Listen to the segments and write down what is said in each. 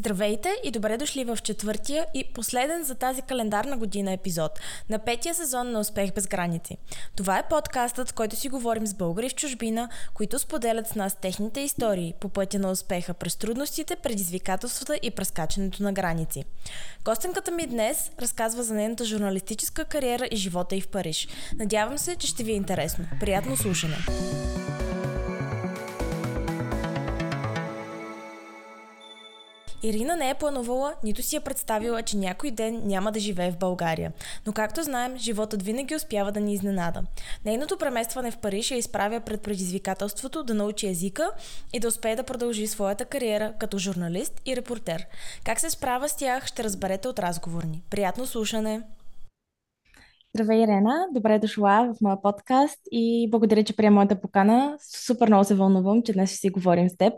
Здравейте и добре дошли в четвъртия и последен за тази календарна година епизод на петия сезон на Успех без граници. Това е подкастът, в който си говорим с българи в чужбина, които споделят с нас техните истории по пътя на успеха през трудностите, предизвикателствата и прескачането на граници. Гостенката ми днес разказва за нейната журналистическа кариера и живота и в Париж. Надявам се, че ще ви е интересно. Приятно слушане! Ирина не е планувала, нито си е представила, че някой ден няма да живее в България. Но както знаем, животът винаги успява да ни изненада. Нейното преместване в Париж я изправя пред предизвикателството да научи езика и да успее да продължи своята кариера като журналист и репортер. Как се справя с тях, ще разберете от разговорни. Приятно слушане! Здравей, Ирена! Добре дошла в моя подкаст и благодаря, че приема моята покана. Супер много се вълнувам, че днес ще си говорим с теб.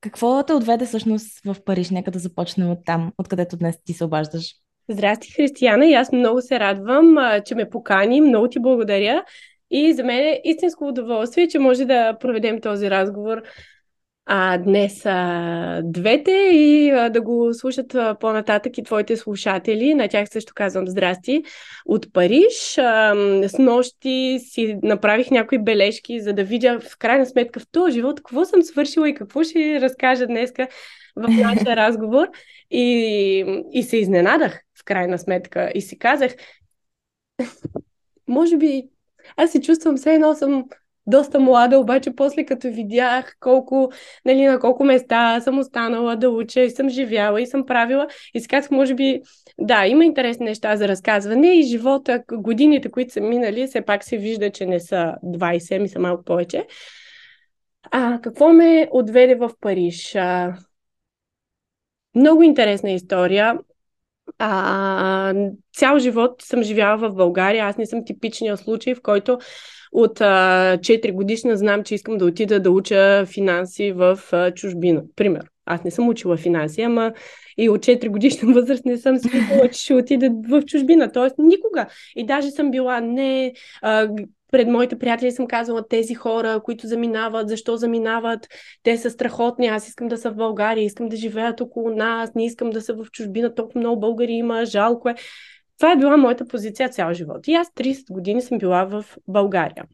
Какво те отведе всъщност в Париж? Нека да започнем от там, откъдето днес ти се обаждаш. Здрасти, Християна, и аз много се радвам, че ме покани. Много ти благодаря. И за мен е истинско удоволствие, че може да проведем този разговор а, днес а, двете и а, да го слушат а, по-нататък и твоите слушатели. На тях също казвам здрасти от Париж. А, с нощи си направих някои бележки, за да видя в крайна сметка в този живот какво съм свършила и какво ще разкажа днеска в нашия разговор. И, и се изненадах в крайна сметка и си казах, може би аз се чувствам все едно съм доста млада, обаче после като видях колко, нали, на колко места съм останала да уча и съм живяла и съм правила и си казах, може би, да, има интересни неща за разказване и живота, годините, които са минали, все пак се вижда, че не са 20, ми са малко повече. А, какво ме отведе в Париж? А, много интересна история. А, цял живот съм живяла в България. Аз не съм типичният случай, в който от а, 4 годишна знам, че искам да отида да уча финанси в а, чужбина. Пример. Аз не съм учила финанси, ама и от 4 годишна възраст не съм смятала, че ще отида в чужбина. Тоест никога. И даже съм била не а, пред моите приятели съм казала тези хора, които заминават, защо заминават, те са страхотни, аз искам да са в България, искам да живеят около нас, не искам да са в чужбина, толкова много българи има, жалко е. Това е била моята позиция цял живот. И аз 30 години съм била в България.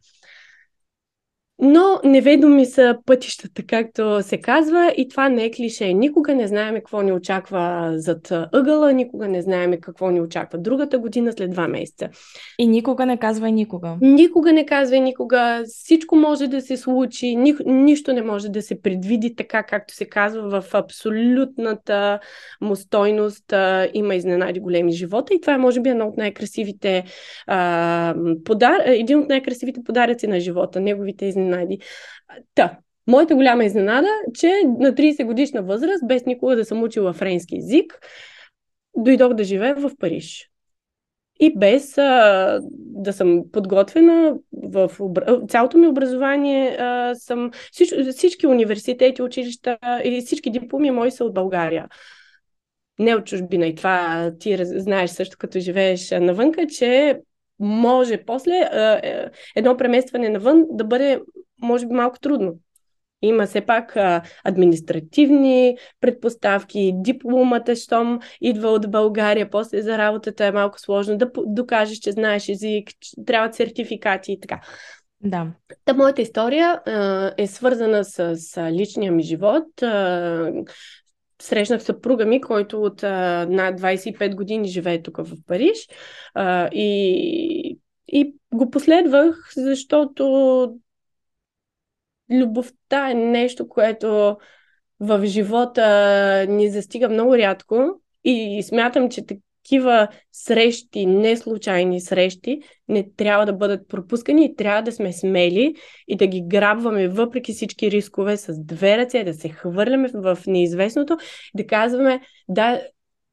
Но неведоми са пътищата, както се казва, и това не е клише. Никога не знаеме какво ни очаква зад ъгъла, никога не знаеме какво ни очаква другата година след два месеца. И никога не казвай никога. Никога не казвай никога. Всичко може да се случи, ни, нищо не може да се предвиди така, както се казва в абсолютната му стойност. Има изненади големи живота и това е може би едно от най-красивите а, подар... един от най-красивите подаръци на живота, неговите изненади изненади. Та, моята голяма изненада, че на 30 годишна възраст, без никога да съм учила френски язик, дойдох да живея в Париж. И без а, да съм подготвена в обра... цялото ми образование, а, съм всич... всички университети, училища и всички дипломи мои са от България. Не от чужбина. И това ти знаеш също като живееш навънка, че може после е, едно преместване навън да бъде, може би, малко трудно. Има все пак а, административни предпоставки, дипломата, щом идва от България, после за работата е малко сложно да докажеш, че знаеш език, че трябват сертификати и така. Да. Та моята история а, е свързана с, с личния ми живот. А, срещнах съпруга ми, който от а, над 25 години живее тук в Париж а, и, и го последвах, защото любовта е нещо, което в живота ни застига много рядко. И смятам, че такива срещи, не случайни срещи, не трябва да бъдат пропускани и трябва да сме смели и да ги грабваме въпреки всички рискове с две ръце, да се хвърляме в неизвестното, да казваме да,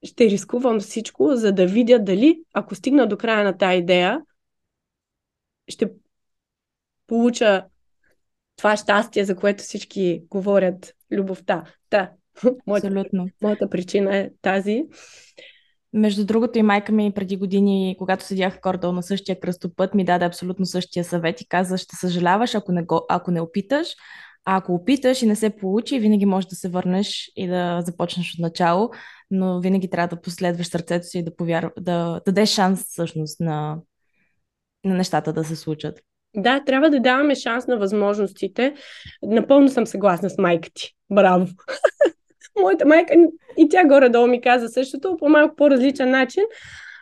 ще рискувам всичко, за да видя дали, ако стигна до края на тази идея, ще получа това щастие, за което всички говорят, любовта. Да, моята, моята причина е тази. Между другото и майка ми преди години, когато седях кордол на същия кръстопът, ми даде абсолютно същия съвет и каза, ще съжаляваш, ако не, го, ако не опиташ, А ако опиташ и не се получи, винаги можеш да се върнеш и да започнеш от начало, но винаги трябва да последваш сърцето си и да, повярва, да дадеш шанс всъщност на, на нещата да се случат. Да, трябва да даваме шанс на възможностите. Напълно съм съгласна с майка ти. Браво! Моята майка и тя горе-долу ми каза същото, по малко по-различен начин.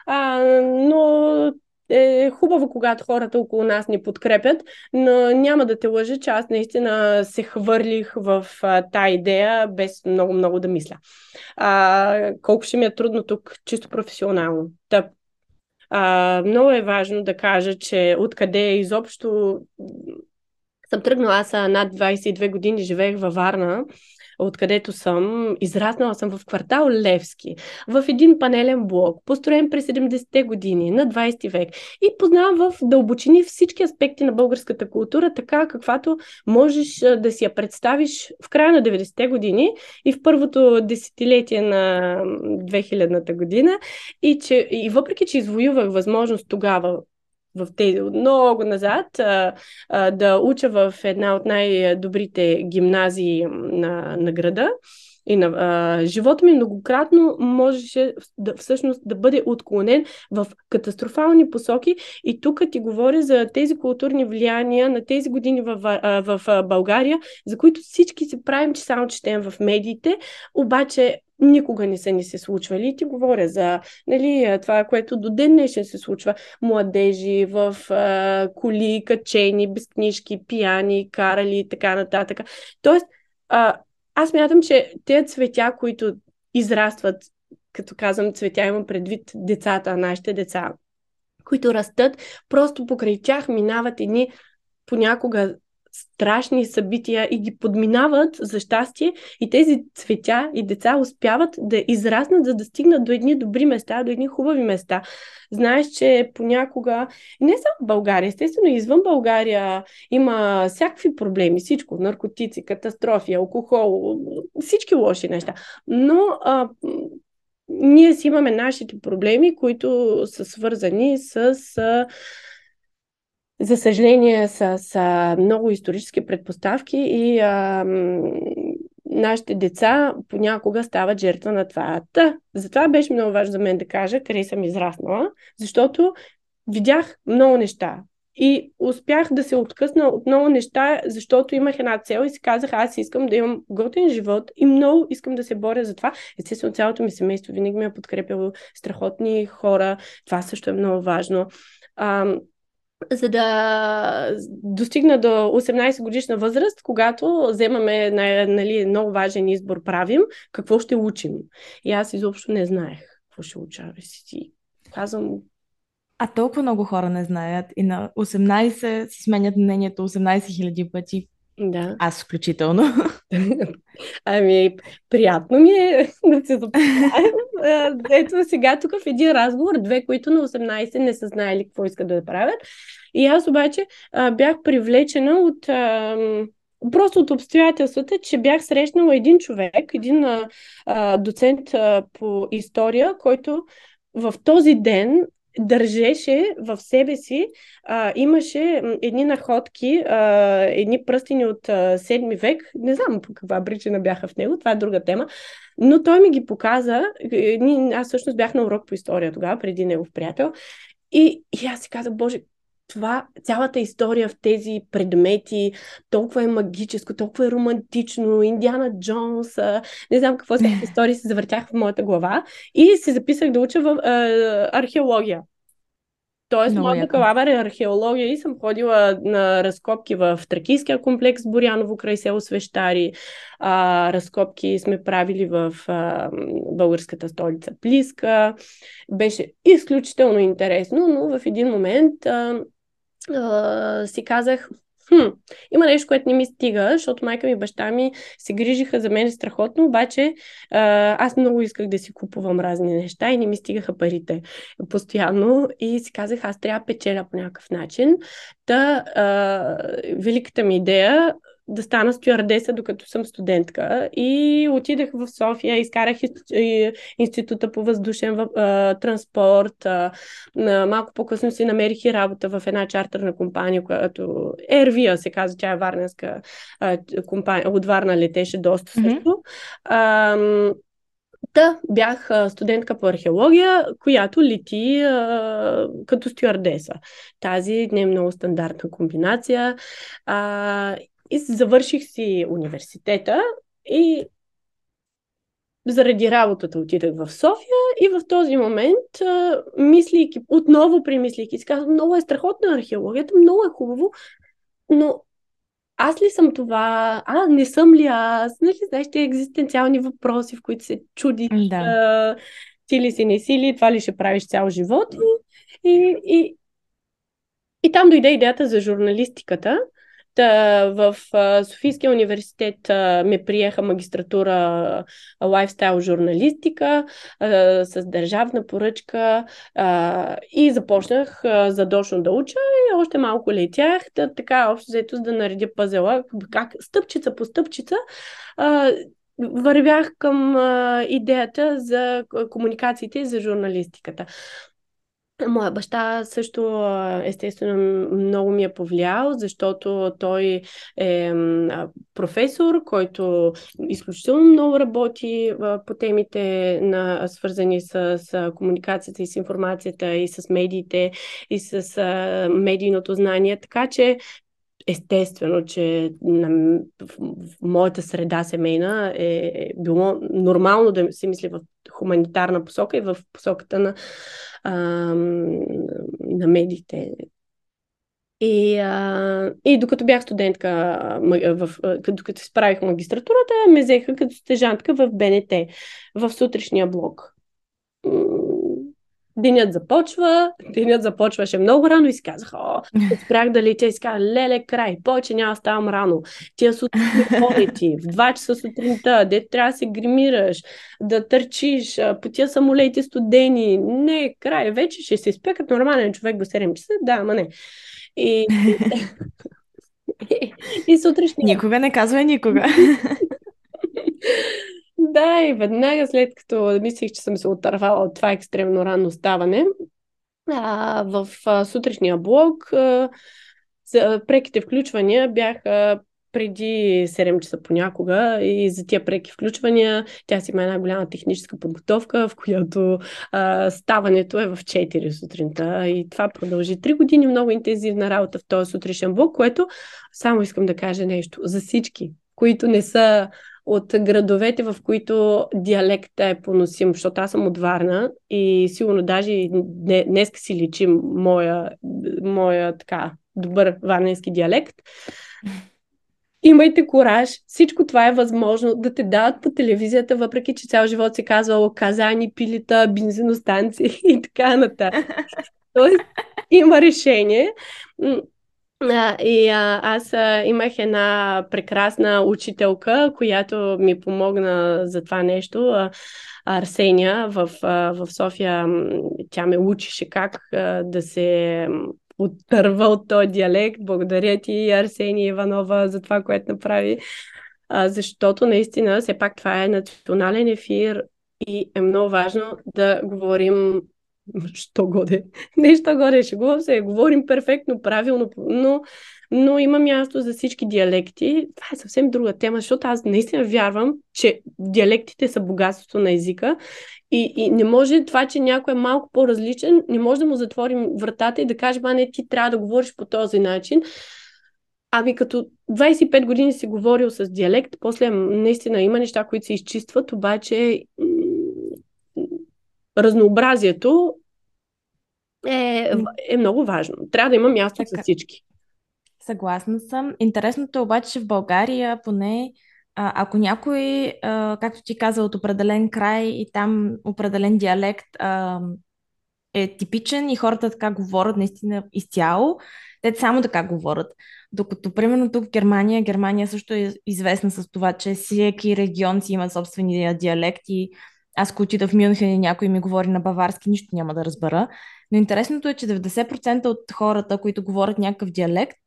А, но е хубаво, когато хората около нас ни подкрепят, но няма да те лъжа, че аз наистина се хвърлих в тая идея без много-много да мисля. А, колко ще ми е трудно тук, чисто професионално. Тъп. А, много е важно да кажа, че откъде изобщо съм тръгнала, аз над 22 години живеех във Варна откъдето съм, израснала съм в квартал Левски, в един панелен блок, построен през 70-те години на 20 век и познавам в дълбочини всички аспекти на българската култура, така каквато можеш да си я представиш в края на 90-те години и в първото десетилетие на 2000-та година. И, че, и въпреки, че извоювах възможност тогава в тези много назад, а, а, да уча в една от най-добрите гимназии на, на града. И на, а, живота ми многократно можеше да, всъщност да бъде отклонен в катастрофални посоки. И тук ти говоря за тези културни влияния на тези години в, в, в България, за които всички се правим, че само четем в медиите, обаче никога не са ни се случвали. Ти говоря за нали, това, което до ден днешен се случва. Младежи в а, коли, качени, без книжки, пияни, карали и така нататък. Тоест, а, аз мятам, че тези цветя, които израстват, като казвам цветя, имам предвид децата, нашите деца, които растат, просто покрай тях минават едни понякога страшни събития и ги подминават за щастие и тези цветя и деца успяват да израснат, за да стигнат до едни добри места, до едни хубави места. Знаеш, че понякога, не само в България, естествено извън България има всякакви проблеми, всичко, наркотици, катастрофи, алкохол, всички лоши неща. Но а, ние си имаме нашите проблеми, които са свързани с а, за съжаление, с, с много исторически предпоставки и а, нашите деца понякога стават жертва на това. Та, затова беше много важно за мен да кажа къде съм израснала, защото видях много неща. И успях да се откъсна от много неща, защото имах една цел и си казах, аз искам да имам готин живот и много искам да се боря за това. Естествено, цялото ми семейство винаги ме е подкрепило страхотни хора. Това също е много важно за да достигна до 18 годишна възраст, когато вземаме нали, много важен избор правим, какво ще учим. И аз изобщо не знаех какво ще уча. Си казвам, а толкова много хора не знаят и на 18 си сменят мнението 18 000 пъти. Да. Аз включително. ами, приятно ми е да се запознаем. Ето сега тук в един разговор, две, които на 18 не са знаели какво искат да правят. И аз обаче а, бях привлечена от... А, просто от обстоятелствата, че бях срещнала един човек, един а, доцент а, по история, който в този ден държеше в себе си, а, имаше едни находки, а, едни пръстени от а, 7 век, не знам по каква причина бяха в него, това е друга тема, но той ми ги показа, аз всъщност бях на урок по история тогава, преди негов приятел, и, и аз си казах, боже, това, цялата история в тези предмети, толкова е магическо, толкова е романтично, Индиана Джонс, а, не знам какво се истории се завъртях в моята глава и се записах да уча в а, археология. Тоест, моят бакалавър е археология и съм ходила на разкопки в Тракийския комплекс Боряново край село Свещари. А, разкопки сме правили в а, българската столица Плиска. Беше изключително интересно, но в един момент а, си казах, хм, има нещо, което не ми стига, защото майка ми и баща ми се грижиха за мен страхотно, обаче а, аз много исках да си купувам разни неща и не ми стигаха парите постоянно и си казах, аз трябва да печеля по някакъв начин. Та, а, великата ми идея да стана стюардеса, докато съм студентка. И отидах в София, изкарах института по въздушен а, транспорт. А, малко по-късно си намерих и работа в една чартерна компания, която Ервия се казва, тя е варненска а, компания, от Варна летеше доста също. Mm-hmm. А, да, бях студентка по археология, която лети а, като стюардеса. Тази не е много стандартна комбинация. А, и завърших си университета и заради работата отидах в София и в този момент, а, мислейки, отново премислейки, си казвам, много е страхотна археологията, много е хубаво, но аз ли съм това? А, не съм ли аз? Нали, знаеш, те екзистенциални въпроси, в които се чудиш. Да. ти ли си, не си ли, това ли ще правиш цял живот? И, и, и там дойде идеята за журналистиката. В Софийския университет ме приеха магистратура лайфстайл журналистика с държавна поръчка и започнах задочно да уча и още малко летях, да, така общо взето да наредя пазела, как стъпчица по стъпчица вървях към идеята за комуникациите и за журналистиката. Моя баща също естествено много ми е повлиял, защото той е професор, който изключително много работи по темите на, свързани с, комуникацията и с информацията и с медиите и с медийното знание. Така че естествено, че на, в, моята среда семейна е било нормално да се мисли в хуманитарна посока и в посоката на, а, на медиите. И, а, и докато бях студентка, в, докато се справих магистратурата, ме взеха като стежантка в БНТ, в сутрешния блок денят започва, денят започваше много рано и си казах, о, спрях да летя и си казах, леле, край, повече няма ставам рано. Тия сутрин полети, в 2 часа сутринта, де трябва да се гримираш, да търчиш, по тия самолети студени, не, край, вече ще се спя като нормален човек до 7 часа, да, ама не. И, и, и сутрешния... Никога не казвай никога. Да, и веднага след като мислих, че съм се отървала от това екстремно ранно ставане, а, в а, сутрешния блог а, за преките включвания бяха преди 7 часа понякога и за тия преки включвания тя си има една голяма техническа подготовка, в която а, ставането е в 4 сутринта. И това продължи 3 години много интензивна работа в този сутрешен блок, което само искам да кажа нещо за всички, които не са от градовете, в които диалектът е поносим, защото аз съм от Варна и сигурно даже днес си личи моя, моя така добър варненски диалект. Имайте кораж, всичко това е възможно да те дават по телевизията, въпреки че цял живот се казва казани, пилита, бензиностанции и така нататък. Тоест, има решение. И а, аз а, имах една прекрасна учителка, която ми помогна за това нещо. Арсения в, в София. Тя ме учише как а, да се оттърва от този диалект. Благодаря ти, Арсения Иванова, за това, което направи. А, защото наистина, все пак това е национален ефир и е много важно да говорим що годе. Нещо годе, шегувам се, говорим перфектно, правилно, но, но има място за всички диалекти. Това е съвсем друга тема, защото аз наистина вярвам, че диалектите са богатството на езика и, и не може това, че някой е малко по-различен, не може да му затворим вратата и да кажем, а не, ти трябва да говориш по този начин. Ами като 25 години си говорил с диалект, после наистина има неща, които се изчистват, обаче разнообразието е, е много важно. Трябва да има място така. за всички. Съгласна съм. Интересното е обаче, че в България поне а, ако някой, а, както ти каза, от определен край и там определен диалект а, е типичен и хората така говорят наистина изцяло, те само така говорят. Докато, примерно, тук в Германия, Германия също е известна с това, че всеки регион си има собствения диалект и аз ако отида в Мюнхен и някой ми говори на баварски, нищо няма да разбера. Но интересното е, че 90% от хората, които говорят някакъв диалект,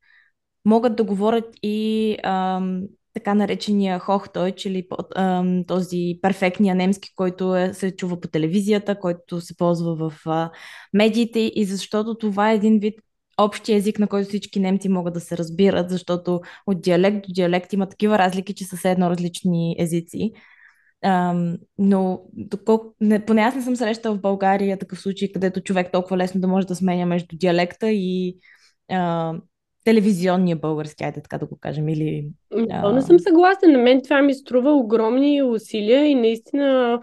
могат да говорят и ам, така наречения Хохтойч или ам, този перфектния немски, който е, се чува по телевизията, който се ползва в а, медиите и защото това е един вид общия език, на който всички немци могат да се разбират, защото от диалект до диалект има такива разлики, че са все едно различни езици. Но доколко, не, поне аз не съм срещала в България такъв случай, където човек толкова лесно да може да сменя между диалекта и uh, телевизионния български, айде така да го кажем. Или, а... Не съм съгласна. На мен това ми струва огромни усилия и наистина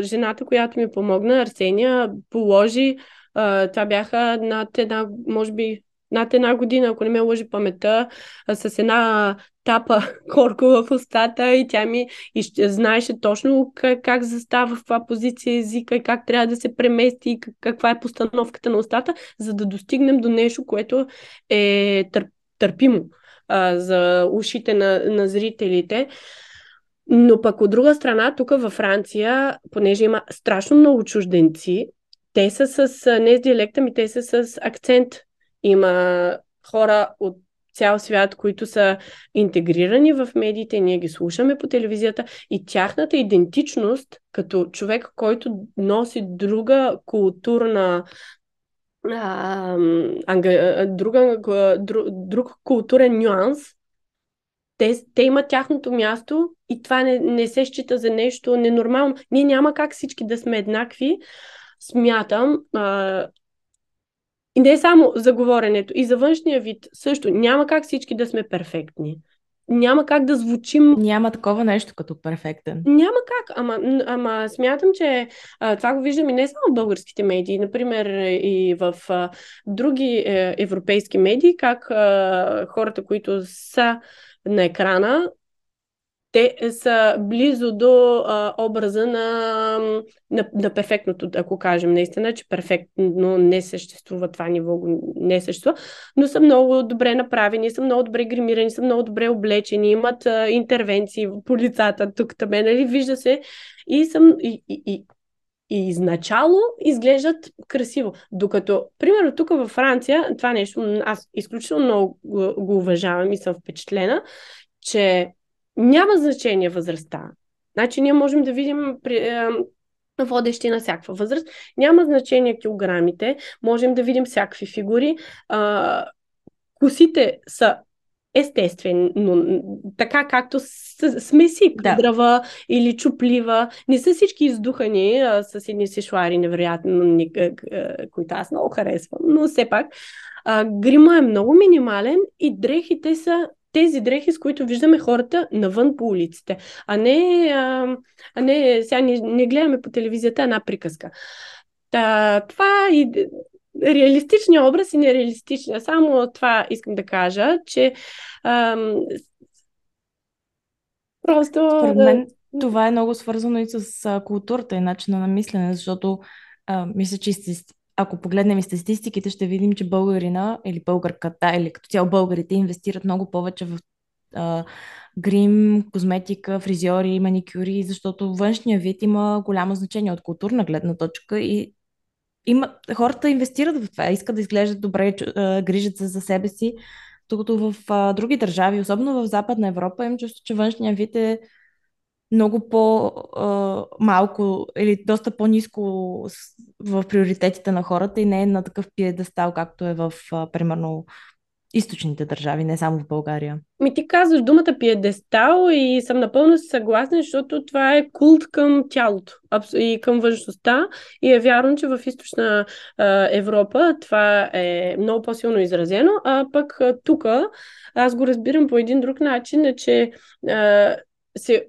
жената, която ми помогна, Арсения, положи това бяха над една, може би, над една година, ако не ме лъжи памета, с една тапа корко в устата и тя ми и знаеше точно как, как застава в каква позиция езика и как трябва да се премести и каква е постановката на устата, за да достигнем до нещо, което е тър, търпимо а, за ушите на, на зрителите. Но пък от друга страна, тук във Франция, понеже има страшно много чужденци, те са с, не с диалекта ми, те са с акцент. Има хора от цял свят, които са интегрирани в медиите, ние ги слушаме по телевизията и тяхната идентичност като човек, който носи друга културна а, анга, друга, друг, друг културен нюанс, те, те имат тяхното място и това не, не се счита за нещо ненормално. Ние няма как всички да сме еднакви, смятам, а, и не е само за говоренето, и за външния вид също. Няма как всички да сме перфектни. Няма как да звучим. Няма такова нещо като перфектен. Няма как. Ама, ама смятам, че а, това го виждам и не само в българските медии, например и в а, други е, европейски медии, как а, хората, които са на екрана, те са близо до а, образа на, на, на перфектното, ако кажем наистина, че перфектно не съществува, това ниво не съществува, но са много добре направени, са много добре гримирани, са много добре облечени, имат а, интервенции по лицата тук, тъбе, нали, вижда се и съм и, и, и, и изначало изглеждат красиво. Докато, примерно, тук във Франция, това нещо аз изключително много го, го уважавам и съм впечатлена, че няма значение възрастта. Значи ние можем да видим е, водещи на всякаква възраст. Няма значение килограмите, можем да видим всякакви фигури. А, косите са естествено, така както сме си да. или чуплива. Не са всички издухани а, с едни сешуари, невероятно, които аз много харесвам, но все пак а, грима е много минимален и дрехите са тези дрехи, с които виждаме хората навън по улиците, а не, а, а не сега не, не гледаме по телевизията една приказка. Та, това и реалистичният образ и нереалистичният. Само това искам да кажа, че ам, просто... Според мен това е много свързано и с културата и начина на мислене, защото а, мисля, че ако погледнем и статистиките, ще видим, че българина или българката, или като цяло българите инвестират много повече в а, грим, козметика, фризьори, маникюри, защото външния вид има голямо значение от културна гледна точка и има, хората инвестират в това, искат да изглеждат добре, грижат се за себе си, докато в а, други държави, особено в Западна Европа, им чувство, че външния вид е много по-малко или доста по-низко в приоритетите на хората и не е на такъв пиедестал, както е в, примерно, източните държави, не само в България. Ми ти казваш думата пиедестал и съм напълно съгласна, защото това е култ към тялото и към външността и е вярно, че в източна Европа това е много по-силно изразено, а пък тук аз го разбирам по един друг начин, е, че се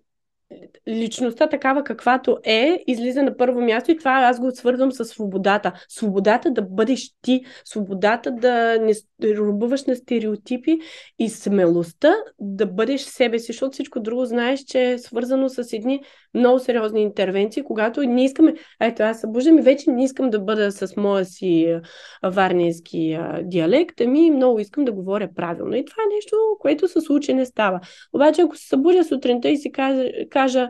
личността такава каквато е, излиза на първо място и това аз го свързвам с свободата. Свободата да бъдеш ти, свободата да не рубуваш на стереотипи и смелостта да бъдеш себе си, защото всичко друго знаеш, че е свързано с едни много сериозни интервенции, когато не искаме, ето аз събуждам и вече не искам да бъда с моя си варненски диалект, ами много искам да говоря правилно. И това е нещо, което с учене става. Обаче ако се събудя сутринта и си кажа, кажа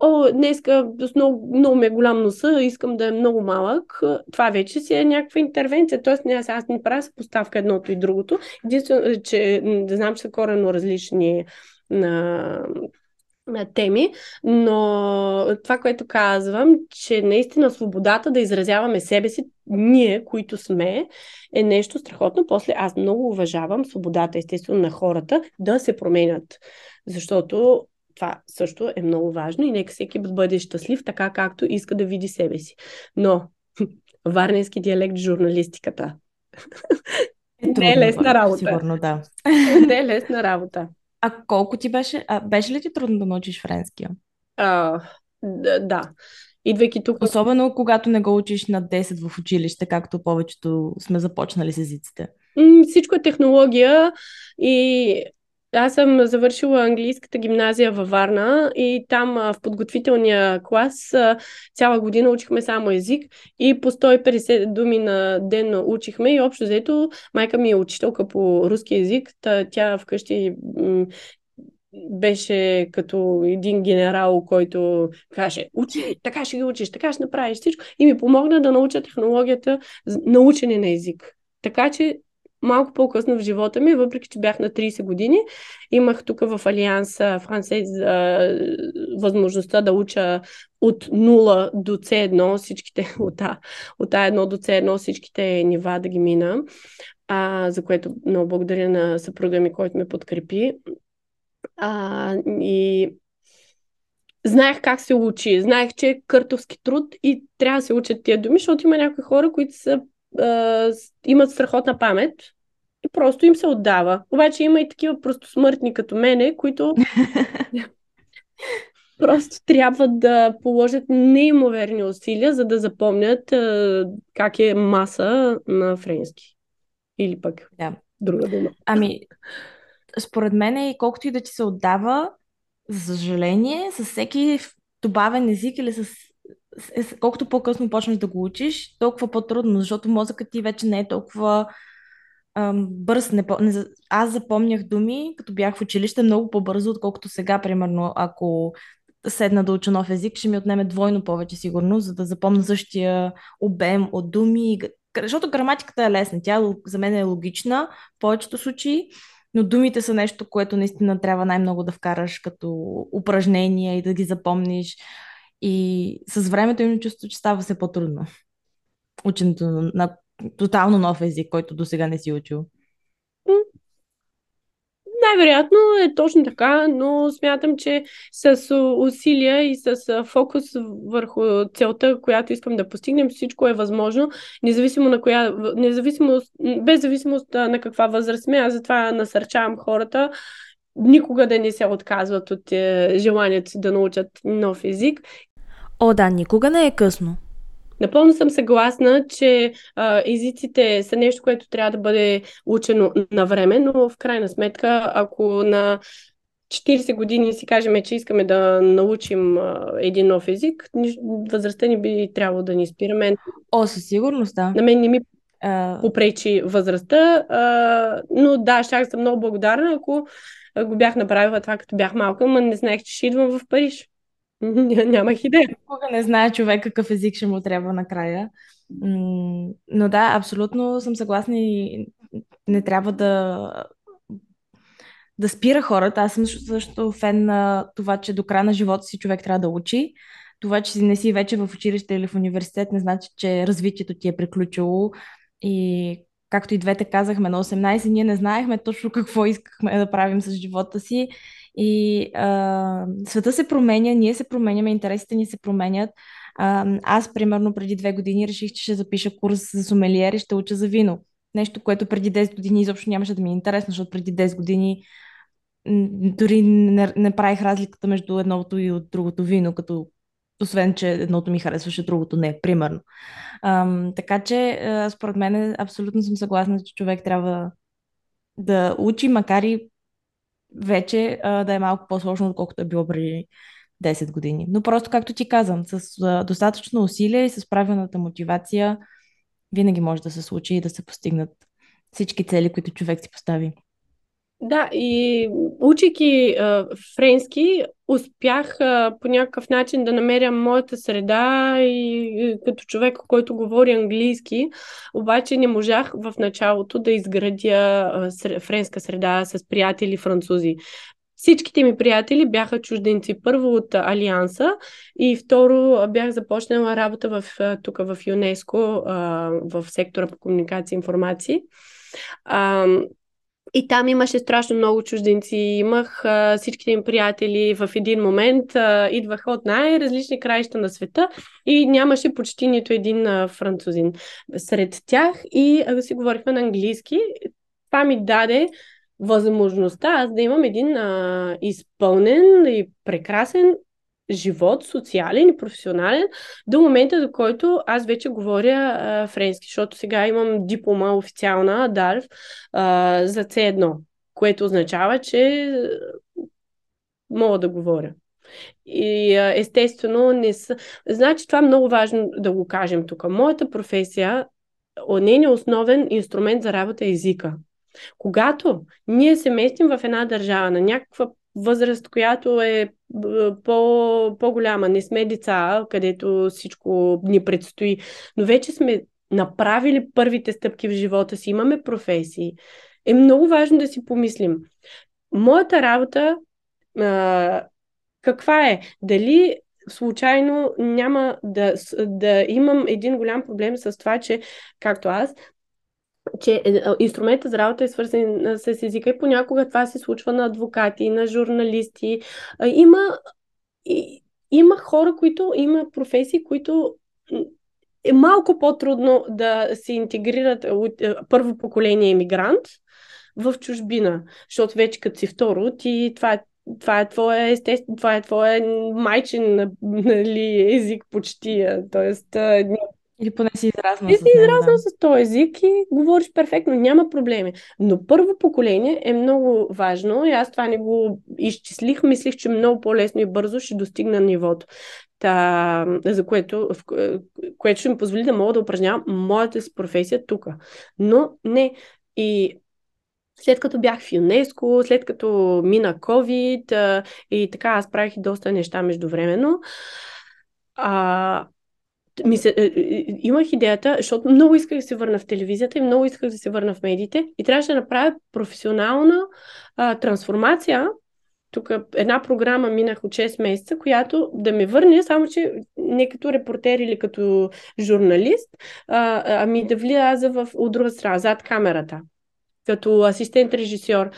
о, днеска много, много ми е голям носа, искам да е много малък, това вече си е някаква интервенция. Тоест, не, аз не правя съпоставка едното и другото. Единствено, че да знам, че са коренно различни на на теми, но това, което казвам, че наистина свободата да изразяваме себе си, ние, които сме, е нещо страхотно. После аз много уважавам свободата, естествено, на хората да се променят. Защото това също е много важно и нека всеки бъде щастлив така, както иска да види себе си. Но варненски диалект журналистиката. Е, не е лесна работа. Сигурно, да. не е лесна работа. А колко ти беше? А, беше ли ти трудно да научиш френския? А, да. Идвайки тук. Особено когато не го учиш на 10 в училище, както повечето сме започнали с езиците. Всичко е технология и аз съм завършила английската гимназия във Варна и там в подготвителния клас цяла година учихме само език и по 150 думи на ден учихме и общо взето майка ми е учителка по руски език, тя вкъщи беше като един генерал, който каже, учи, така ще ги учиш, така ще направиш всичко. И ми помогна да науча технологията на учене на език. Така че малко по-късно в живота ми, въпреки че бях на 30 години, имах тук в Алианс Франсез възможността да уча от 0 до C1, всичките, от, А, от А1 до C1, всичките нива да ги мина, а, за което много благодаря на съпруга ми, който ме подкрепи. А, и знаех как се учи. Знаех, че е къртовски труд и трябва да се учат тия думи, защото има някои хора, които са а, имат страхотна памет и просто им се отдава. Обаче има и такива просто смъртни като мене, които просто трябва да положат неимоверни усилия, за да запомнят а, как е маса на френски. Или пък да. друга дума. Ами, според мен и колкото и да ти се отдава, за съжаление, с всеки добавен език или с е, колкото по-късно почнеш да го учиш, толкова по-трудно, защото мозъкът ти вече не е толкова ам, бърз. Не, не, аз запомнях думи, като бях в училище, много по-бързо, отколкото сега, примерно, ако седна да уча нов език, ще ми отнеме двойно повече сигурно, за да запомня същия обем от думи. Защото граматиката е лесна, тя за мен е логична в повечето случаи, но думите са нещо, което наистина трябва най-много да вкараш като упражнение и да ги запомниш. И с времето имам чувство, че става все по-трудно. Ученето на, тотално нов език, който до сега не си учил. Най-вероятно е точно така, но смятам, че с усилия и с фокус върху целта, която искам да постигнем, всичко е възможно, независимо на коя, независимо, без зависимост на каква възраст сме. Аз затова насърчавам хората никога да не се отказват от е, желанието си да научат нов език О, да, никога не е късно. Напълно съм съгласна, че а, езиците са нещо, което трябва да бъде учено на време, но в крайна сметка, ако на 40 години си кажем, че искаме да научим а, един нов език, възрастта ни би трябвало да ни спира. Мен, О, със сигурност, да. На мен не ми uh... попречи възрастта, а, но да, ще съм много благодарна, ако го бях направила това, като бях малка, но не знаех, че ще идвам в Париж. Нямах идея. Никога не знае човек какъв език ще му трябва накрая. Но да, абсолютно съм съгласна и не трябва да да спира хората. Аз съм също фен на това, че до края на живота си човек трябва да учи. Това, че не си вече в училище или в университет, не значи, че развитието ти е приключило. И както и двете казахме, на 18 ние не знаехме точно какво искахме да правим с живота си и а, света се променя, ние се променяме, интересите ни се променят. А, аз, примерно, преди две години реших, че ще запиша курс за сомелиер и ще уча за вино. Нещо, което преди 10 години изобщо нямаше да ми е интересно, защото преди 10 години дори не, не правих разликата между едното и от другото вино, като освен, че едното ми харесваше, другото не, примерно. Ам, така че, според мен, абсолютно съм съгласна, че човек трябва да учи, макар и вече а, да е малко по-сложно, отколкото е било преди 10 години. Но просто, както ти казвам, с а, достатъчно усилие и с правилната мотивация винаги може да се случи и да се постигнат всички цели, които човек си постави. Да, и учейки а, френски, успях а, по някакъв начин да намеря моята среда и, и като човек, който говори английски, обаче не можах в началото да изградя а, ср... френска среда с приятели французи. Всичките ми приятели бяха чужденци. Първо от Алианса и второ бях започнала работа в, тук в ЮНЕСКО в сектора по комуникация и информации. И там имаше страшно много чужденци. Имах а, всичките им приятели в един момент, а, идваха от най-различни краища на света и нямаше почти нито един а, французин сред тях. И а, си говорихме на английски. Това ми даде възможността аз да имам един а, изпълнен и прекрасен живот, социален и професионален, до момента, до който аз вече говоря а, френски, защото сега имам диплома официална, ДАРВ, а, за C1, което означава, че мога да говоря. И естествено не са... Значи това е много важно да го кажем тук. Моята професия, нейният основен инструмент за работа е езика. Когато ние се местим в една държава на някаква възраст, която е по, по-голяма, не сме деца, където всичко ни предстои, но вече сме направили първите стъпки в живота си, имаме професии, е много важно да си помислим. Моята работа а, каква е? Дали случайно няма да, да имам един голям проблем с това, че, както аз, че е, инструмента за работа е свързан с езика и понякога това се случва на адвокати, на журналисти. Има, има хора, които има професии, които е малко по-трудно да се интегрират от първо поколение емигрант в чужбина, защото вече като си второ, ти това е това е твоя естествен, това е твоя майчин нали, език почти. Тоест, или поне си израснал Ти си израснал да. с този език и говориш перфектно, няма проблеми. Но първо поколение е много важно и аз това не го изчислих. Мислих, че много по-лесно и бързо ще достигна нивото. Та, за което, което ще ми позволи да мога да упражнявам моята си професия тук. Но не. И след като бях в ЮНЕСКО, след като мина COVID и така, аз правих и доста неща междувременно. А, ми се, е, е, имах идеята, защото много исках да се върна в телевизията и много исках да се върна в медиите и трябваше да направя професионална а, трансформация. Тук една програма минах от 6 месеца, която да ме върне, само че не като репортер или като журналист, а, ами да вляза в, от друга страна, зад камерата като асистент-режисьор.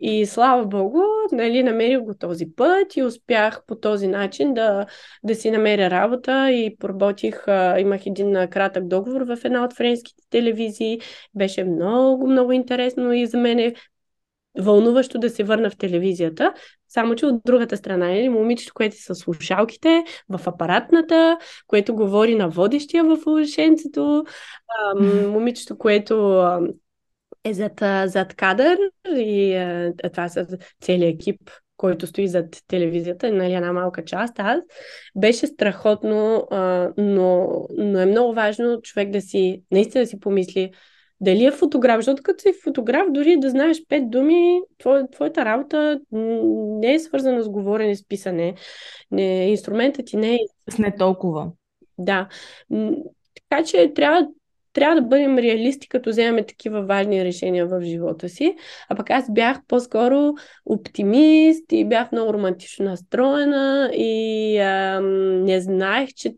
И слава богу, нали, намерих го този път и успях по този начин да, да си намеря работа и поработих, имах един кратък договор в една от френските телевизии. Беше много, много интересно и за мен е вълнуващо да се върна в телевизията, само че от другата страна е момичето, което са слушалките в апаратната, което говори на водещия в ушенцето, момичето, което е зад, зад кадър и а, това са целият екип, който стои зад телевизията, нали, една малка част, аз. Беше страхотно, а, но, но е много важно човек да си, наистина да си помисли дали е фотограф, защото като си фотограф, дори да знаеш пет думи, твой, твоята работа не е свързана с говорене, с писане. Не, инструментът ти не е... С не толкова. Да. Така че трябва трябва да бъдем реалисти, като вземаме такива важни решения в живота си. А пък аз бях по-скоро оптимист и бях много романтично настроена и ам, не знаех, че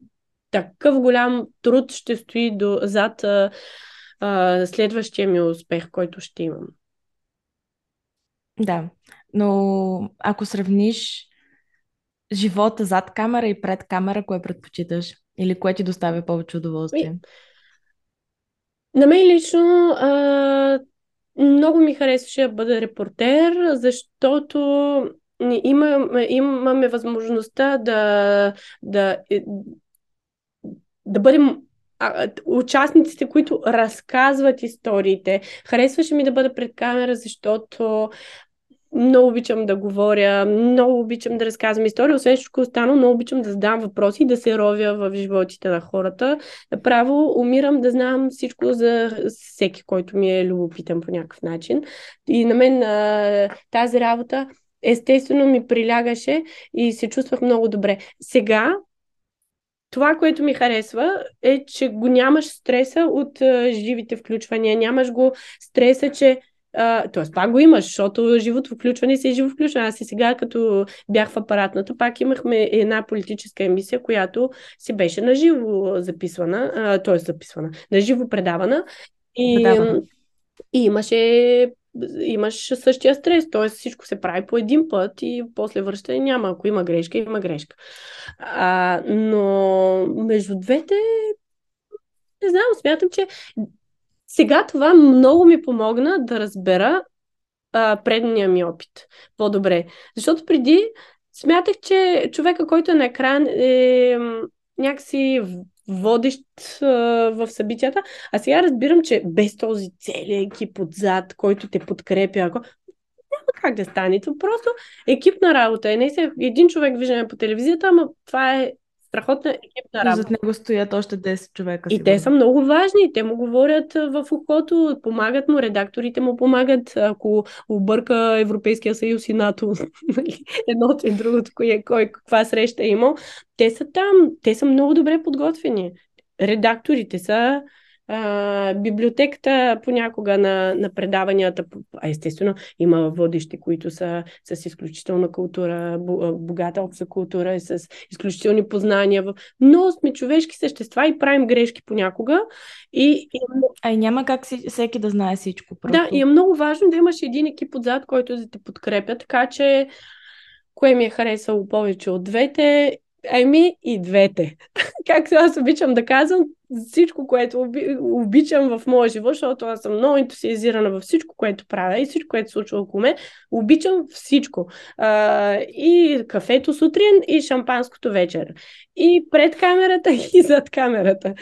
такъв голям труд ще стои до, зад а, а, следващия ми успех, който ще имам. Да, но ако сравниш живота зад камера и пред камера, кое предпочиташ? Или кое ти доставя повече удоволствие? На мен лично а, много ми харесваше да бъда репортер, защото има, имаме възможността да, да, е, да бъдем участниците, които разказват историите. Харесваше ми да бъда пред камера, защото много обичам да говоря, много обичам да разказвам истории, освен всичко останало, много обичам да задам въпроси да се ровя в животите на хората. Направо умирам да знам всичко за всеки, който ми е любопитен по някакъв начин. И на мен тази работа естествено ми прилягаше и се чувствах много добре. Сега това, което ми харесва, е, че го нямаш стреса от а, живите включвания, нямаш го стреса, че тоест, пак го имаш, защото живото включване си е живо включване. Аз и сега, като бях в апаратната, пак имахме една политическа емисия, която си беше наживо записвана, т.е. записвана, наживо предавана. И, предавана. и имаше имаш същия стрес, т.е. всичко се прави по един път и после връщане няма. Ако има грешка, има грешка. А, но между двете, не знам, смятам, че сега това много ми помогна да разбера а, предния ми опит по-добре. Защото преди смятах, че човека, който е на екран е някакси водещ а, в събитията, а сега разбирам, че без този целият екип отзад, който те подкрепя, ако няма как да стане. Това просто екипна работа. Е, не се един човек виждаме по телевизията, ама това е страхотна екипна работа. Зад него стоят още 10 човека. И те са много важни. Те му говорят в ухото, помагат му, редакторите му помагат, ако обърка Европейския съюз и НАТО. Нали, едното и другото, кой, кой каква среща е имал. Те са там. Те са много добре подготвени. Редакторите са а, библиотеката понякога на, на предаванията, а естествено има водещи, които са с изключителна култура, богата обща култура с изключителни познания. Много сме човешки същества и правим грешки понякога. И, и... А и няма как си, всеки да знае всичко. Просто. Да, и е много важно да имаш един екип отзад, който да те подкрепя, така че кое ми е харесало повече от двете Еми и двете. Както аз обичам да казвам, всичко, което оби, обичам в моя живот, защото аз съм много ентусиазирана във всичко, което правя и всичко, което се случва около мен, обичам всичко. А, и кафето сутрин, и шампанското вечер. И пред камерата, и зад камерата.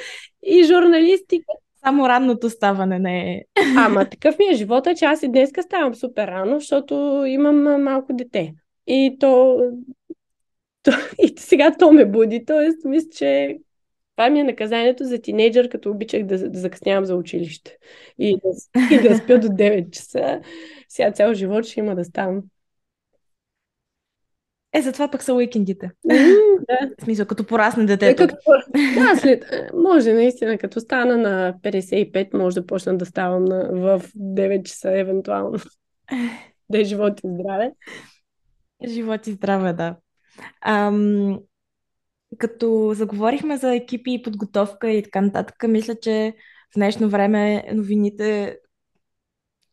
И журналистика. Само ранното ставане не е. Ама такъв ми е живота, че аз и днеска ставам супер рано, защото имам малко дете. И то то, и сега то ме буди. Тоест, мисля, че това ми е наказанието за тинейджър, като обичах да, да закъснявам за училище. И да, и да спя до 9 часа. Сега цял живот ще има да ставам. Е, затова пък са уикендите. Mm, да. В смисъл, като порасне детето. Е, като, да, след, може наистина, като стана на 55, може да почна да ставам на, в 9 часа, евентуално. да е живот и здраве. Живот и здраве, да. Ам, като заговорихме за екипи и подготовка и така нататък, мисля, че в днешно време новините,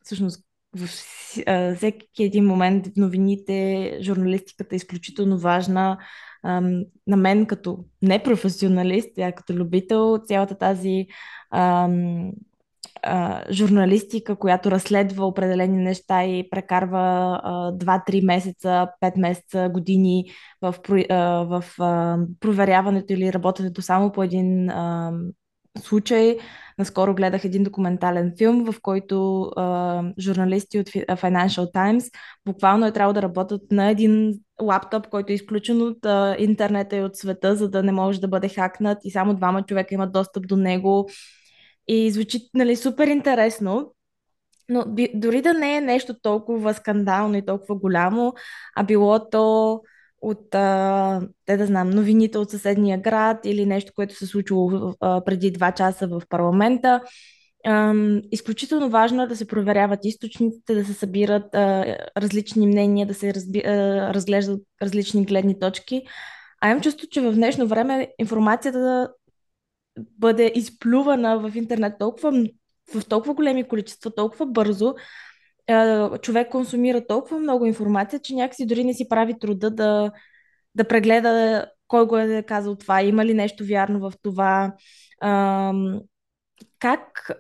всъщност в всеки един момент новините, журналистиката е изключително важна. Ам, на мен като непрофесионалист, а като любител, цялата тази ам, журналистика, която разследва определени неща и прекарва а, 2-3 месеца, 5 месеца, години в, а, в а, проверяването или работенето само по един а, случай. Наскоро гледах един документален филм, в който а, журналисти от Financial Times буквално е трябвало да работят на един лаптоп, който е изключен от а, интернета и от света, за да не може да бъде хакнат и само двама човека имат достъп до него и звучи нали, супер интересно, но би, дори да не е нещо толкова скандално и толкова голямо, а било то от, а, те да знам, новините от съседния град или нещо, което се случило а, преди два часа в парламента. А, изключително важно е да се проверяват източниците, да се събират а, различни мнения, да се разби, а, разглеждат различни гледни точки. А имам чувство, че в днешно време информацията бъде изплювана в интернет толкова, в толкова големи количества, толкова бързо, човек консумира толкова много информация, че някакси дори не си прави труда да, да прегледа кой го е казал това, има ли нещо вярно в това. как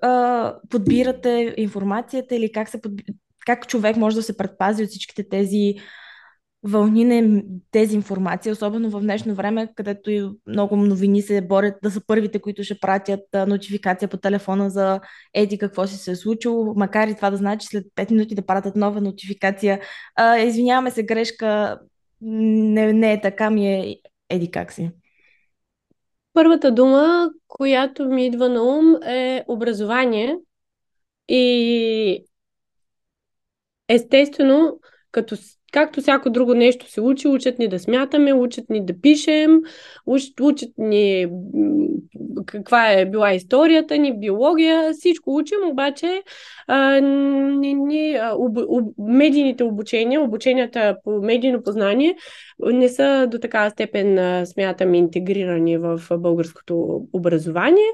подбирате информацията или как, се подби... как човек може да се предпази от всичките тези вълни на дезинформация, особено в днешно време, където и много новини се борят да са първите, които ще пратят нотификация по телефона за еди какво си се е случило, макар и това да значи след 5 минути да пратят нова нотификация. А, извиняваме се, грешка, не, не е така, ми е еди как си. Първата дума, която ми идва на ум е образование. И естествено, като както всяко друго нещо се учи, учат ни да смятаме, учат ни да пишем, учат, учат ни каква е била историята ни, биология, всичко учим, обаче а, ни, ни, об, об, медийните обучения, обученията по медийно познание не са до такава степен, смятам, интегрирани в българското образование.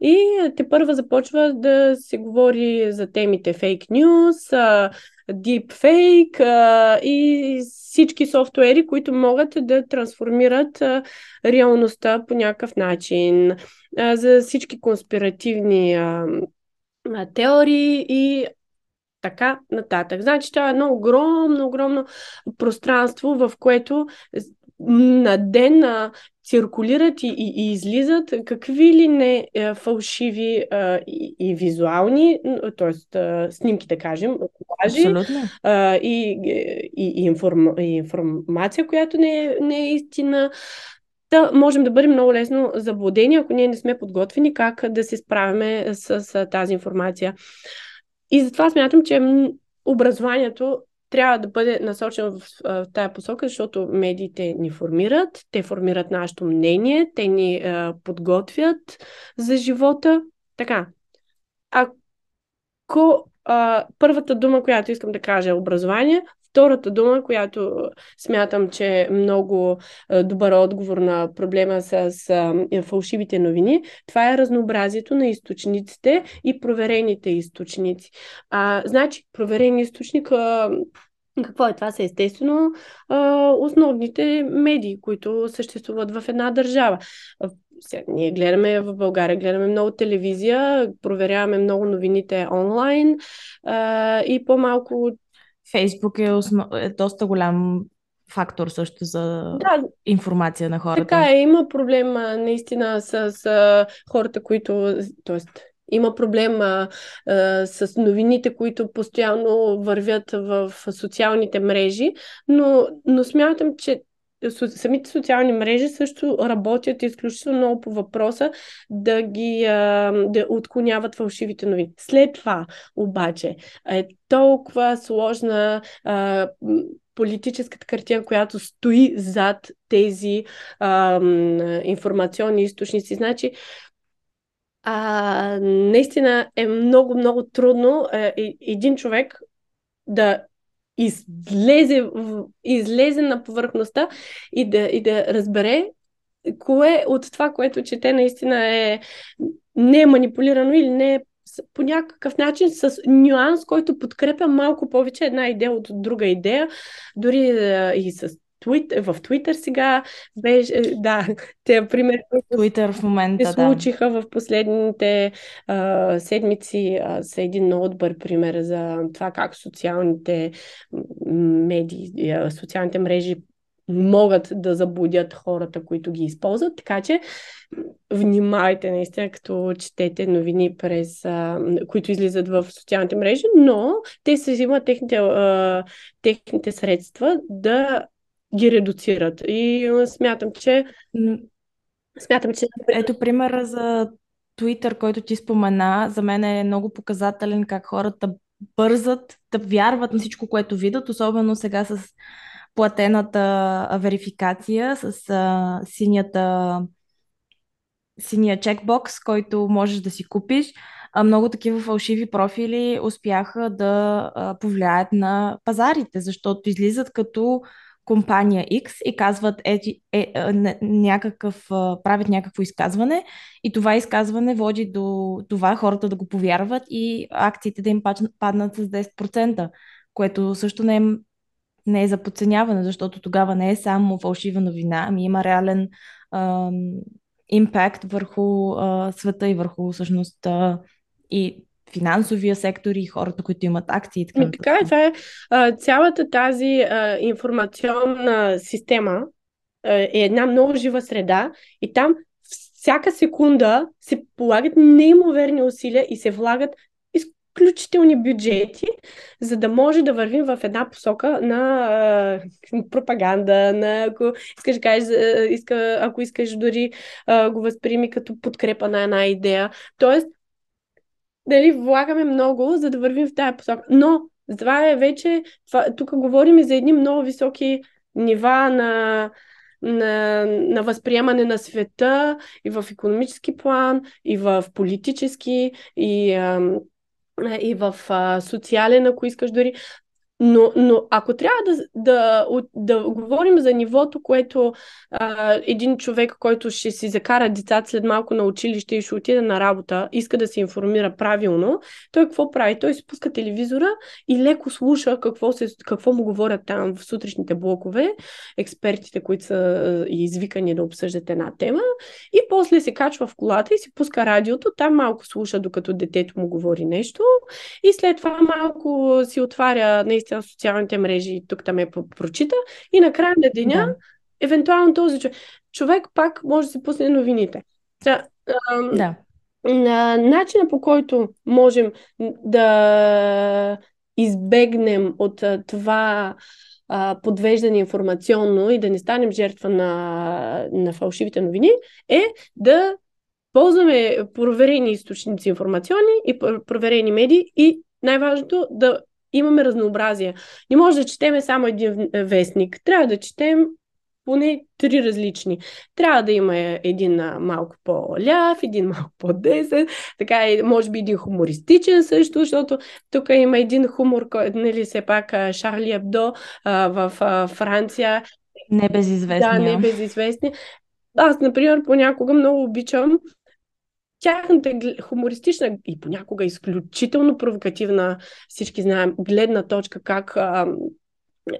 И те първа започва да се говори за темите фейк нюз, deepfake и всички софтуери, които могат да трансформират реалността по някакъв начин, за всички конспиративни теории и така нататък. Значи това е едно огромно, огромно пространство, в което на ден а, циркулират и, и, и излизат какви ли не а, е, фалшиви а, и, и визуални, т.е. снимки, да кажем, колажи а, и, и, и, информ, и информация, която не е, не е истина. Да, можем да бъдем много лесно заблудени, ако ние не сме подготвени как да се справяме с, с тази информация. И затова смятам, че образованието трябва да бъде насочен в, в тая посока, защото медиите ни формират, те формират нашето мнение, те ни а, подготвят за живота. Така, ако а, първата дума, която искам да кажа е образование, Втората дума, която смятам, че е много добър отговор на проблема с фалшивите новини, това е разнообразието на източниците и проверените източници. А, значи, проверен източник какво е това? Са естествено основните медии, които съществуват в една държава. Ние гледаме в България, гледаме много телевизия, проверяваме много новините онлайн и по-малко Фейсбук е, основ... е доста голям фактор също за да, информация на хората. Така е, има проблем наистина с, с хората, които, т.е. има проблем а, а, с новините, които постоянно вървят в социалните мрежи, но, но смятам, че самите социални мрежи също работят изключително много по въпроса да ги да отклоняват фалшивите новини. След това обаче е толкова сложна а, политическата картина, която стои зад тези а, информационни източници. Значи, а, наистина е много, много трудно е, един човек да излезе, излезе на повърхността и да, и да разбере кое от това, което чете наистина е не е манипулирано или не е по някакъв начин с нюанс, който подкрепя малко повече една идея от друга идея, дори и с Twitter, в Twitter сега беше, е, да, те примери, Twitter в момента, се случиха да. в последните а, седмици, а, са един много добър пример за това как социалните медии, социалните мрежи могат да заблудят хората, които ги използват. Така че внимайте наистина, като четете новини, през, а, които излизат в социалните мрежи, но те се взимат техните, а, техните средства да ги редуцират. И смятам, че смятам, че... Ето примера за Twitter, който ти спомена, за мен е много показателен как хората бързат да вярват на всичко, което видят, особено сега с платената верификация, с а, синята синия чекбокс, който можеш да си купиш. А, много такива фалшиви профили успяха да а, повлияят на пазарите, защото излизат като компания X и казват е, е, е, някакъв, правят някакво изказване. И това изказване води до това хората да го повярват и акциите да им паднат с 10%, което също не е, не е за подценяване, защото тогава не е само фалшива новина, ами има реален импакт върху а, света и върху всъщност а, и финансовия сектор и хората, които имат акции и така нататък. Така е, това е а, цялата тази а, информационна система а, е една много жива среда и там всяка секунда се полагат неимоверни усилия и се влагат изключителни бюджети, за да може да вървим в една посока на а, пропаганда, на ако искаш кажеш, иска, ако искаш дори а, го възприеми като подкрепа на една идея. Тоест, дали влагаме много, за да вървим в тази посока. Но това е вече, това, тук говорим и за едни много високи нива на, на, на възприемане на света и в економически план, и в политически, и, и в социален, ако искаш дори. Но, но ако трябва да, да, да говорим за нивото, което а, един човек, който ще си закара децата след малко на училище и ще отиде на работа, иска да се информира правилно, той какво прави? Той си пуска телевизора и леко слуша какво, се, какво му говорят там в сутрешните блокове, експертите, които са извикани да обсъждат една тема, и после се качва в колата и си пуска радиото, там малко слуша, докато детето му говори нещо, и след това малко си отваря наистина наистина социалните мрежи, тук там е прочита и накрая на деня, да. евентуално този човек, човек пак може да си пусне новините. Та, ам, да. На начина по който можем да избегнем от това а, подвеждане информационно и да не станем жертва на, на фалшивите новини, е да ползваме проверени източници информационни и проверени медии и най-важното да имаме разнообразие. Не може да четеме само един вестник. Трябва да четем поне три различни. Трябва да има един малко по-ляв, един малко по-десен, така и може би един хумористичен също, защото тук има един хумор, който, нали, все пак Шарли Ебдо в Франция. Небезизвестни. Да, небезизвестни. Аз, например, понякога много обичам тяхната хумористична и понякога изключително провокативна, всички знаем, гледна точка, как,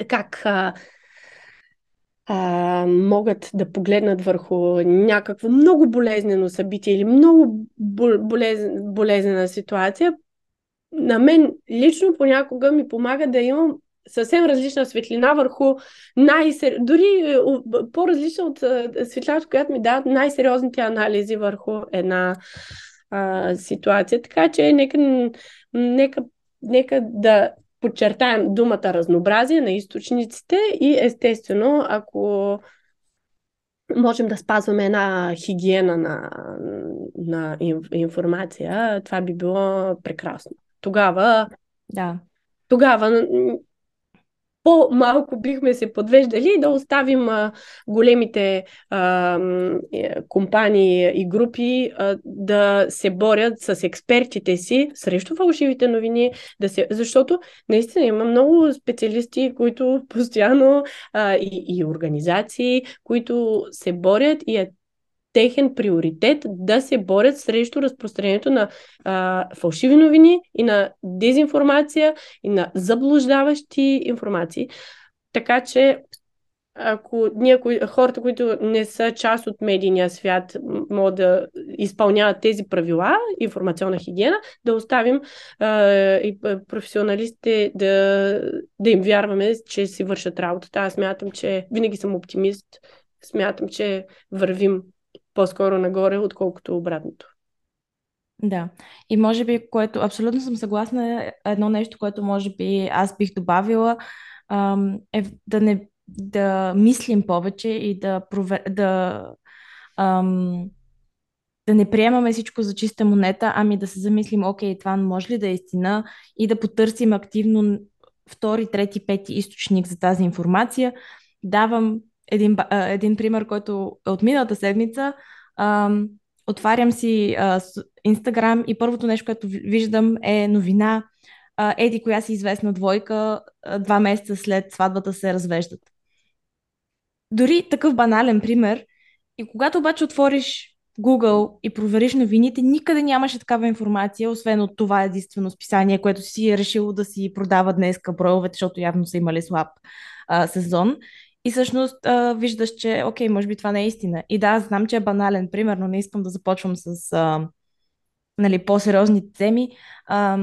как а, а, могат да погледнат върху някакво много болезнено събитие или много болез, болезнена ситуация, на мен лично понякога ми помага да имам съвсем различна светлина върху най дори е, по-различна от е, светлината, която ми дават най-сериозните анализи върху една а, ситуация. Така че нека, нека, нека да подчертаем думата разнообразие на източниците и естествено, ако можем да спазваме една хигиена на, на информация, това би било прекрасно. Тогава да. Тогава по-малко бихме се подвеждали да оставим а, големите а, е, компании и групи а, да се борят с експертите си срещу фалшивите новини, да се, защото наистина има много специалисти, които постоянно а, и, и организации, които се борят и е техен приоритет да се борят срещу разпространението на а, фалшиви новини и на дезинформация и на заблуждаващи информации. Така че ако ние, хората, които не са част от медийния свят, могат да изпълняват тези правила, информационна хигиена, да оставим а, и професионалистите да, да им вярваме, че си вършат работата. Аз смятам, че винаги съм оптимист, смятам, че вървим по-скоро нагоре, отколкото обратното. Да. И може би, което абсолютно съм съгласна, едно нещо, което може би аз бих добавила, е да не да мислим повече и да, провер... да, ам, да не приемаме всичко за чиста монета, ами да се замислим, окей, това може ли да е истина и да потърсим активно втори, трети, пети източник за тази информация. Давам един, един пример, който е от миналата седмица. А, отварям си Инстаграм и първото нещо, което виждам е новина. А, Еди, коя си известна двойка, а, два месеца след сватбата се развеждат. Дори такъв банален пример. И когато обаче отвориш Google и провериш новините, никъде нямаше такава информация, освен от това единствено списание, което си е решило да си продава днес броевете, защото явно са имали слаб а, сезон. И всъщност а, виждаш, че, окей, може би това не е истина. И да, знам, че е банален пример, но не искам да започвам с, а, нали, по-сериозни теми. А,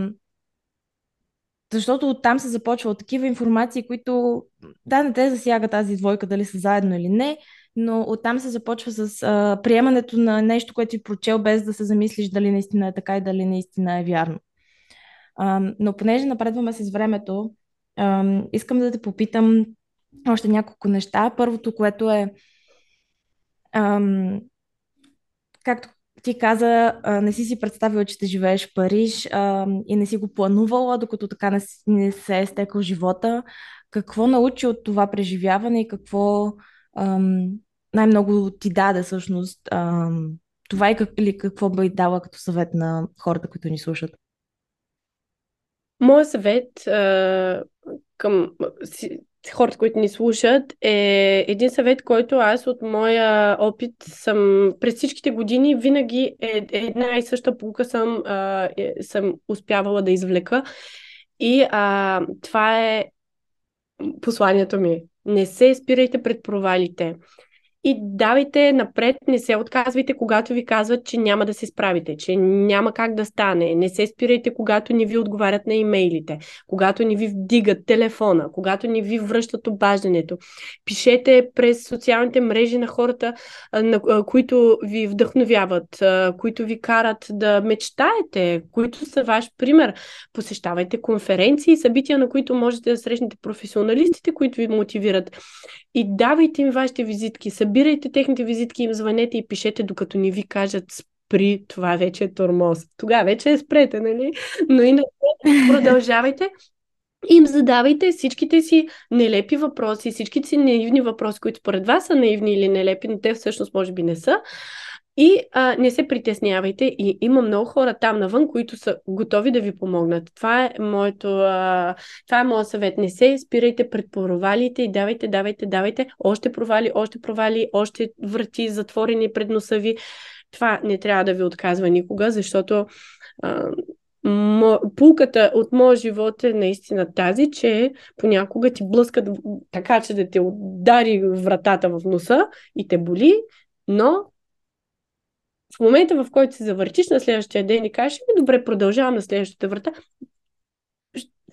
защото оттам се започва от такива информации, които да, не те засяга тази двойка, дали са заедно или не, но оттам се започва с а, приемането на нещо, което си прочел, без да се замислиш дали наистина е така и дали наистина е вярно. А, но понеже напредваме с времето, а, искам да те попитам още няколко неща. Първото, което е ам, както ти каза, не си си представила, че ще живееш в Париж а, и не си го планувала, докато така не, не се е стекал живота. Какво научи от това преживяване и какво ам, най-много ти даде всъщност ам, това и как, или какво би дала като съвет на хората, които ни слушат? Моят съвет а, към хората, които ни слушат, е един съвет, който аз от моя опит съм през всичките години винаги е, една и съща полука съм, а, е, съм успявала да извлека. И а, това е посланието ми. Не се спирайте пред провалите и давайте напред, не се отказвайте, когато ви казват, че няма да се справите, че няма как да стане. Не се спирайте, когато не ви отговарят на имейлите, когато не ви вдигат телефона, когато не ви връщат обаждането. Пишете през социалните мрежи на хората, на които ви вдъхновяват, които ви карат да мечтаете, които са ваш пример. Посещавайте конференции, събития, на които можете да срещнете професионалистите, които ви мотивират. И давайте им вашите визитки, събирайте техните визитки, им звънете и пишете, докато ни ви кажат спри, това вече е тормоз. Тогава вече е спрете, нали? Но и продължавайте им задавайте всичките си нелепи въпроси, всичките си наивни въпроси, които според вас са наивни или нелепи, но те всъщност може би не са. И а, не се притеснявайте. И има много хора там навън, които са готови да ви помогнат. Това е моето, а, това е моят съвет. Не се спирайте пред провалите и давайте, давайте, давайте. Още провали, още провали, още врати затворени пред носа ви. Това не трябва да ви отказва никога, защото а, мо, пулката от моя живот е наистина тази, че понякога ти блъскат така, че да те удари вратата в носа и те боли, но в момента, в който се завъртиш на следващия ден и кажеш, ми добре, продължавам на следващата врата,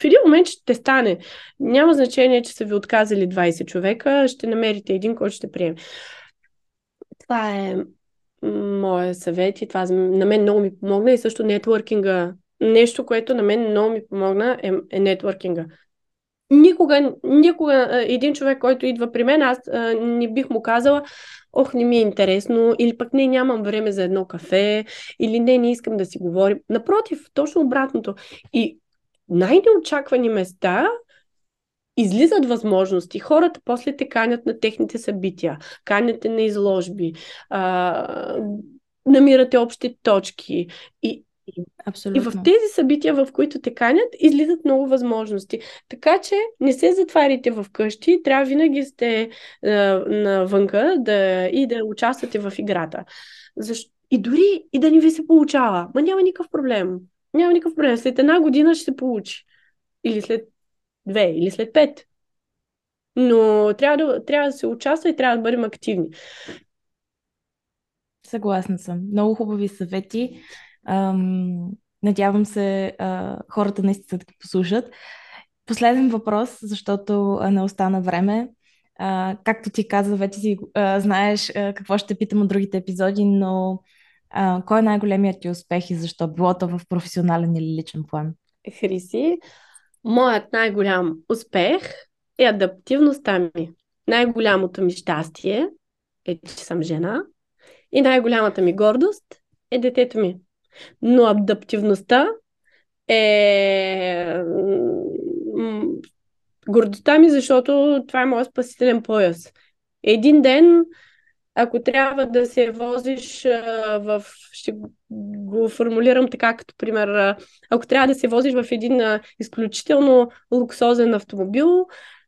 в един момент ще стане. Няма значение, че са ви отказали 20 човека, ще намерите един, който ще приеме. Това е моя съвет и това на мен много ми помогна и също нетворкинга. Нещо, което на мен много ми помогна е, е нетворкинга. Никога, никога един човек, който идва при мен, аз а, не бих му казала, ох, не ми е интересно, или пък не, нямам време за едно кафе, или не, не искам да си говорим. Напротив, точно обратното. И най-неочаквани места излизат възможности. Хората после те канят на техните събития, канят на изложби, а, намирате общи точки. И, Абсолютно. И в тези събития, в които те канят, излизат много възможности. Така че не се затваряйте в къщи, трябва винаги сте е, навънка да, и да участвате в играта. Защо? И дори и да не ви се получава, ма няма никакъв проблем. Няма никакъв проблем. След една година ще се получи. Или след две, или след пет. Но трябва да, трябва да се участва и трябва да бъдем активни. Съгласна съм. Много хубави съвети. Ам, надявам се а, хората наистина да ги послушат. Последен въпрос, защото не остана време. А, както ти каза, вече си а, знаеш а, какво ще питам от другите епизоди, но а, кой е най-големият ти успех и защо? Било то в професионален или личен план? Хриси, моят най-голям успех е адаптивността ми. Най-голямото ми щастие е, че съм жена и най-голямата ми гордост е детето ми. Но адаптивността е гордостта ми, защото това е моят спасителен пояс. Един ден, ако трябва да се возиш в... Ще го формулирам така, като пример. Ако трябва да се возиш в един изключително луксозен автомобил,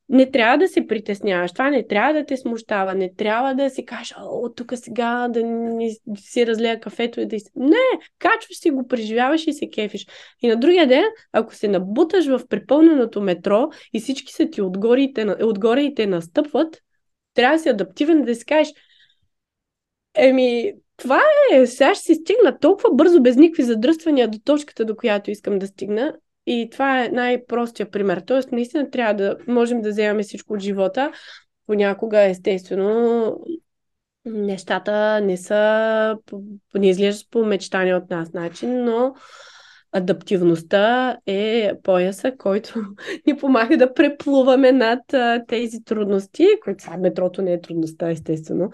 не трябва да се притесняваш. Това не трябва да те смущава. Не трябва да си кажеш, о, тук сега да не си разлея кафето и да Не, качваш си го, преживяваш и се кефиш. И на другия ден, ако се набуташ в препълненото метро и всички са ти отгоре и те, отгоре и те настъпват, трябва да си адаптивен да си кажеш, Еми, това е, сега ще си стигна толкова бързо, без никакви задръствания до точката, до която искам да стигна. И това е най-простия пример. Тоест, наистина трябва да можем да вземем всичко от живота. Понякога, естествено, нещата не са, не изглеждат по мечтания от нас начин, но адаптивността е пояса, който ни помага да преплуваме над тези трудности, които сега метрото не е трудността, естествено,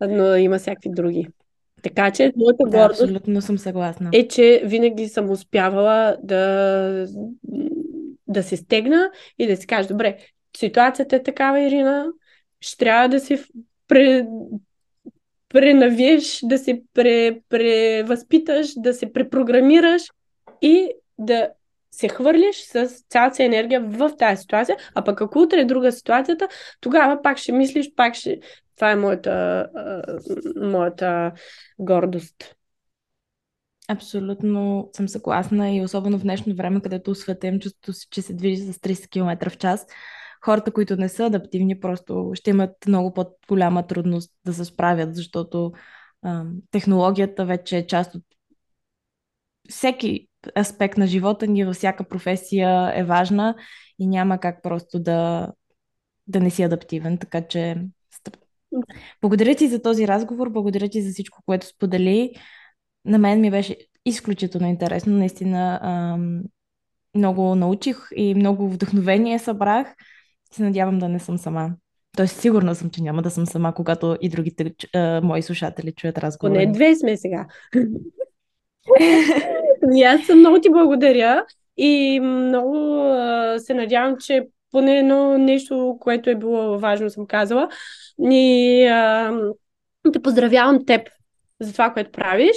но има всякакви други. Така че моята да, гордост абсолютно съм съгласна. е, че винаги съм успявала да, да се стегна и да си кажа, добре, ситуацията е такава, Ирина, ще трябва да се пре, пренавиеш, да се пре, превъзпиташ, да се препрограмираш и да се хвърлиш с цялата си енергия в тази ситуация, а пък ако утре е друга ситуацията, тогава пак ще мислиш, пак ще... Това е моята, а, моята гордост. Абсолютно съм съгласна и особено в днешно време, където света им чувството си, че се движи с 30 км в час. Хората, които не са адаптивни, просто ще имат много по-голяма трудност да се справят, защото а, технологията вече е част от всеки аспект на живота ни, във всяка професия е важна и няма как просто да, да не си адаптивен. Така че благодаря ти за този разговор, благодаря ти за всичко, което сподели. На мен ми беше изключително интересно. Наистина ам, много научих и много вдъхновение събрах. Се надявам да не съм сама. Тоест, сигурна съм, че няма да съм сама, когато и другите а, мои слушатели чуят разговора. Поне две сме сега. И аз съм много ти благодаря и много се надявам, че поне едно нещо, което е било важно, съм казала. И а, те поздравявам теб за това, което правиш.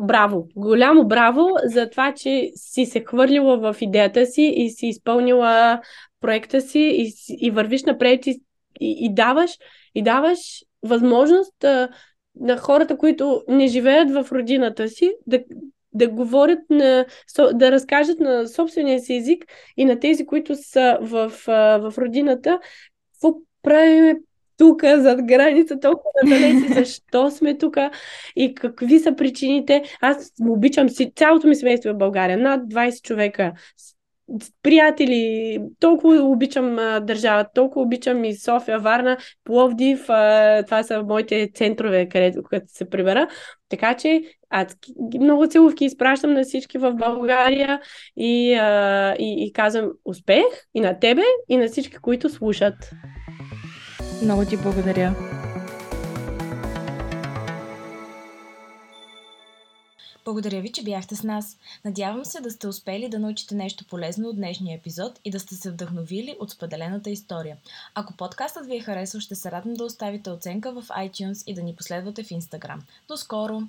Браво! Голямо браво за това, че си се хвърлила в идеята си и си изпълнила проекта си и, и вървиш напред и, и, даваш, и даваш възможност а, на хората, които не живеят в родината си, да, да говорят на, да разкажат на собствения си език и на тези, които са в, в родината, какво правиме тук, зад граница, толкова далече, защо сме тук и какви са причините. Аз обичам си, цялото ми семейство е в България, над 20 човека, приятели, толкова обичам държавата, толкова обичам и София, Варна, Пловдив, а, това са моите центрове, където, където се прибера. Така че аз много целувки изпращам на всички в България и, и, и казвам успех и на тебе, и на всички, които слушат. Много ти благодаря. Благодаря ви, че бяхте с нас. Надявам се да сте успели да научите нещо полезно от днешния епизод и да сте се вдъхновили от споделената история. Ако подкастът ви е харесал, ще се радвам да оставите оценка в iTunes и да ни последвате в Instagram. До скоро!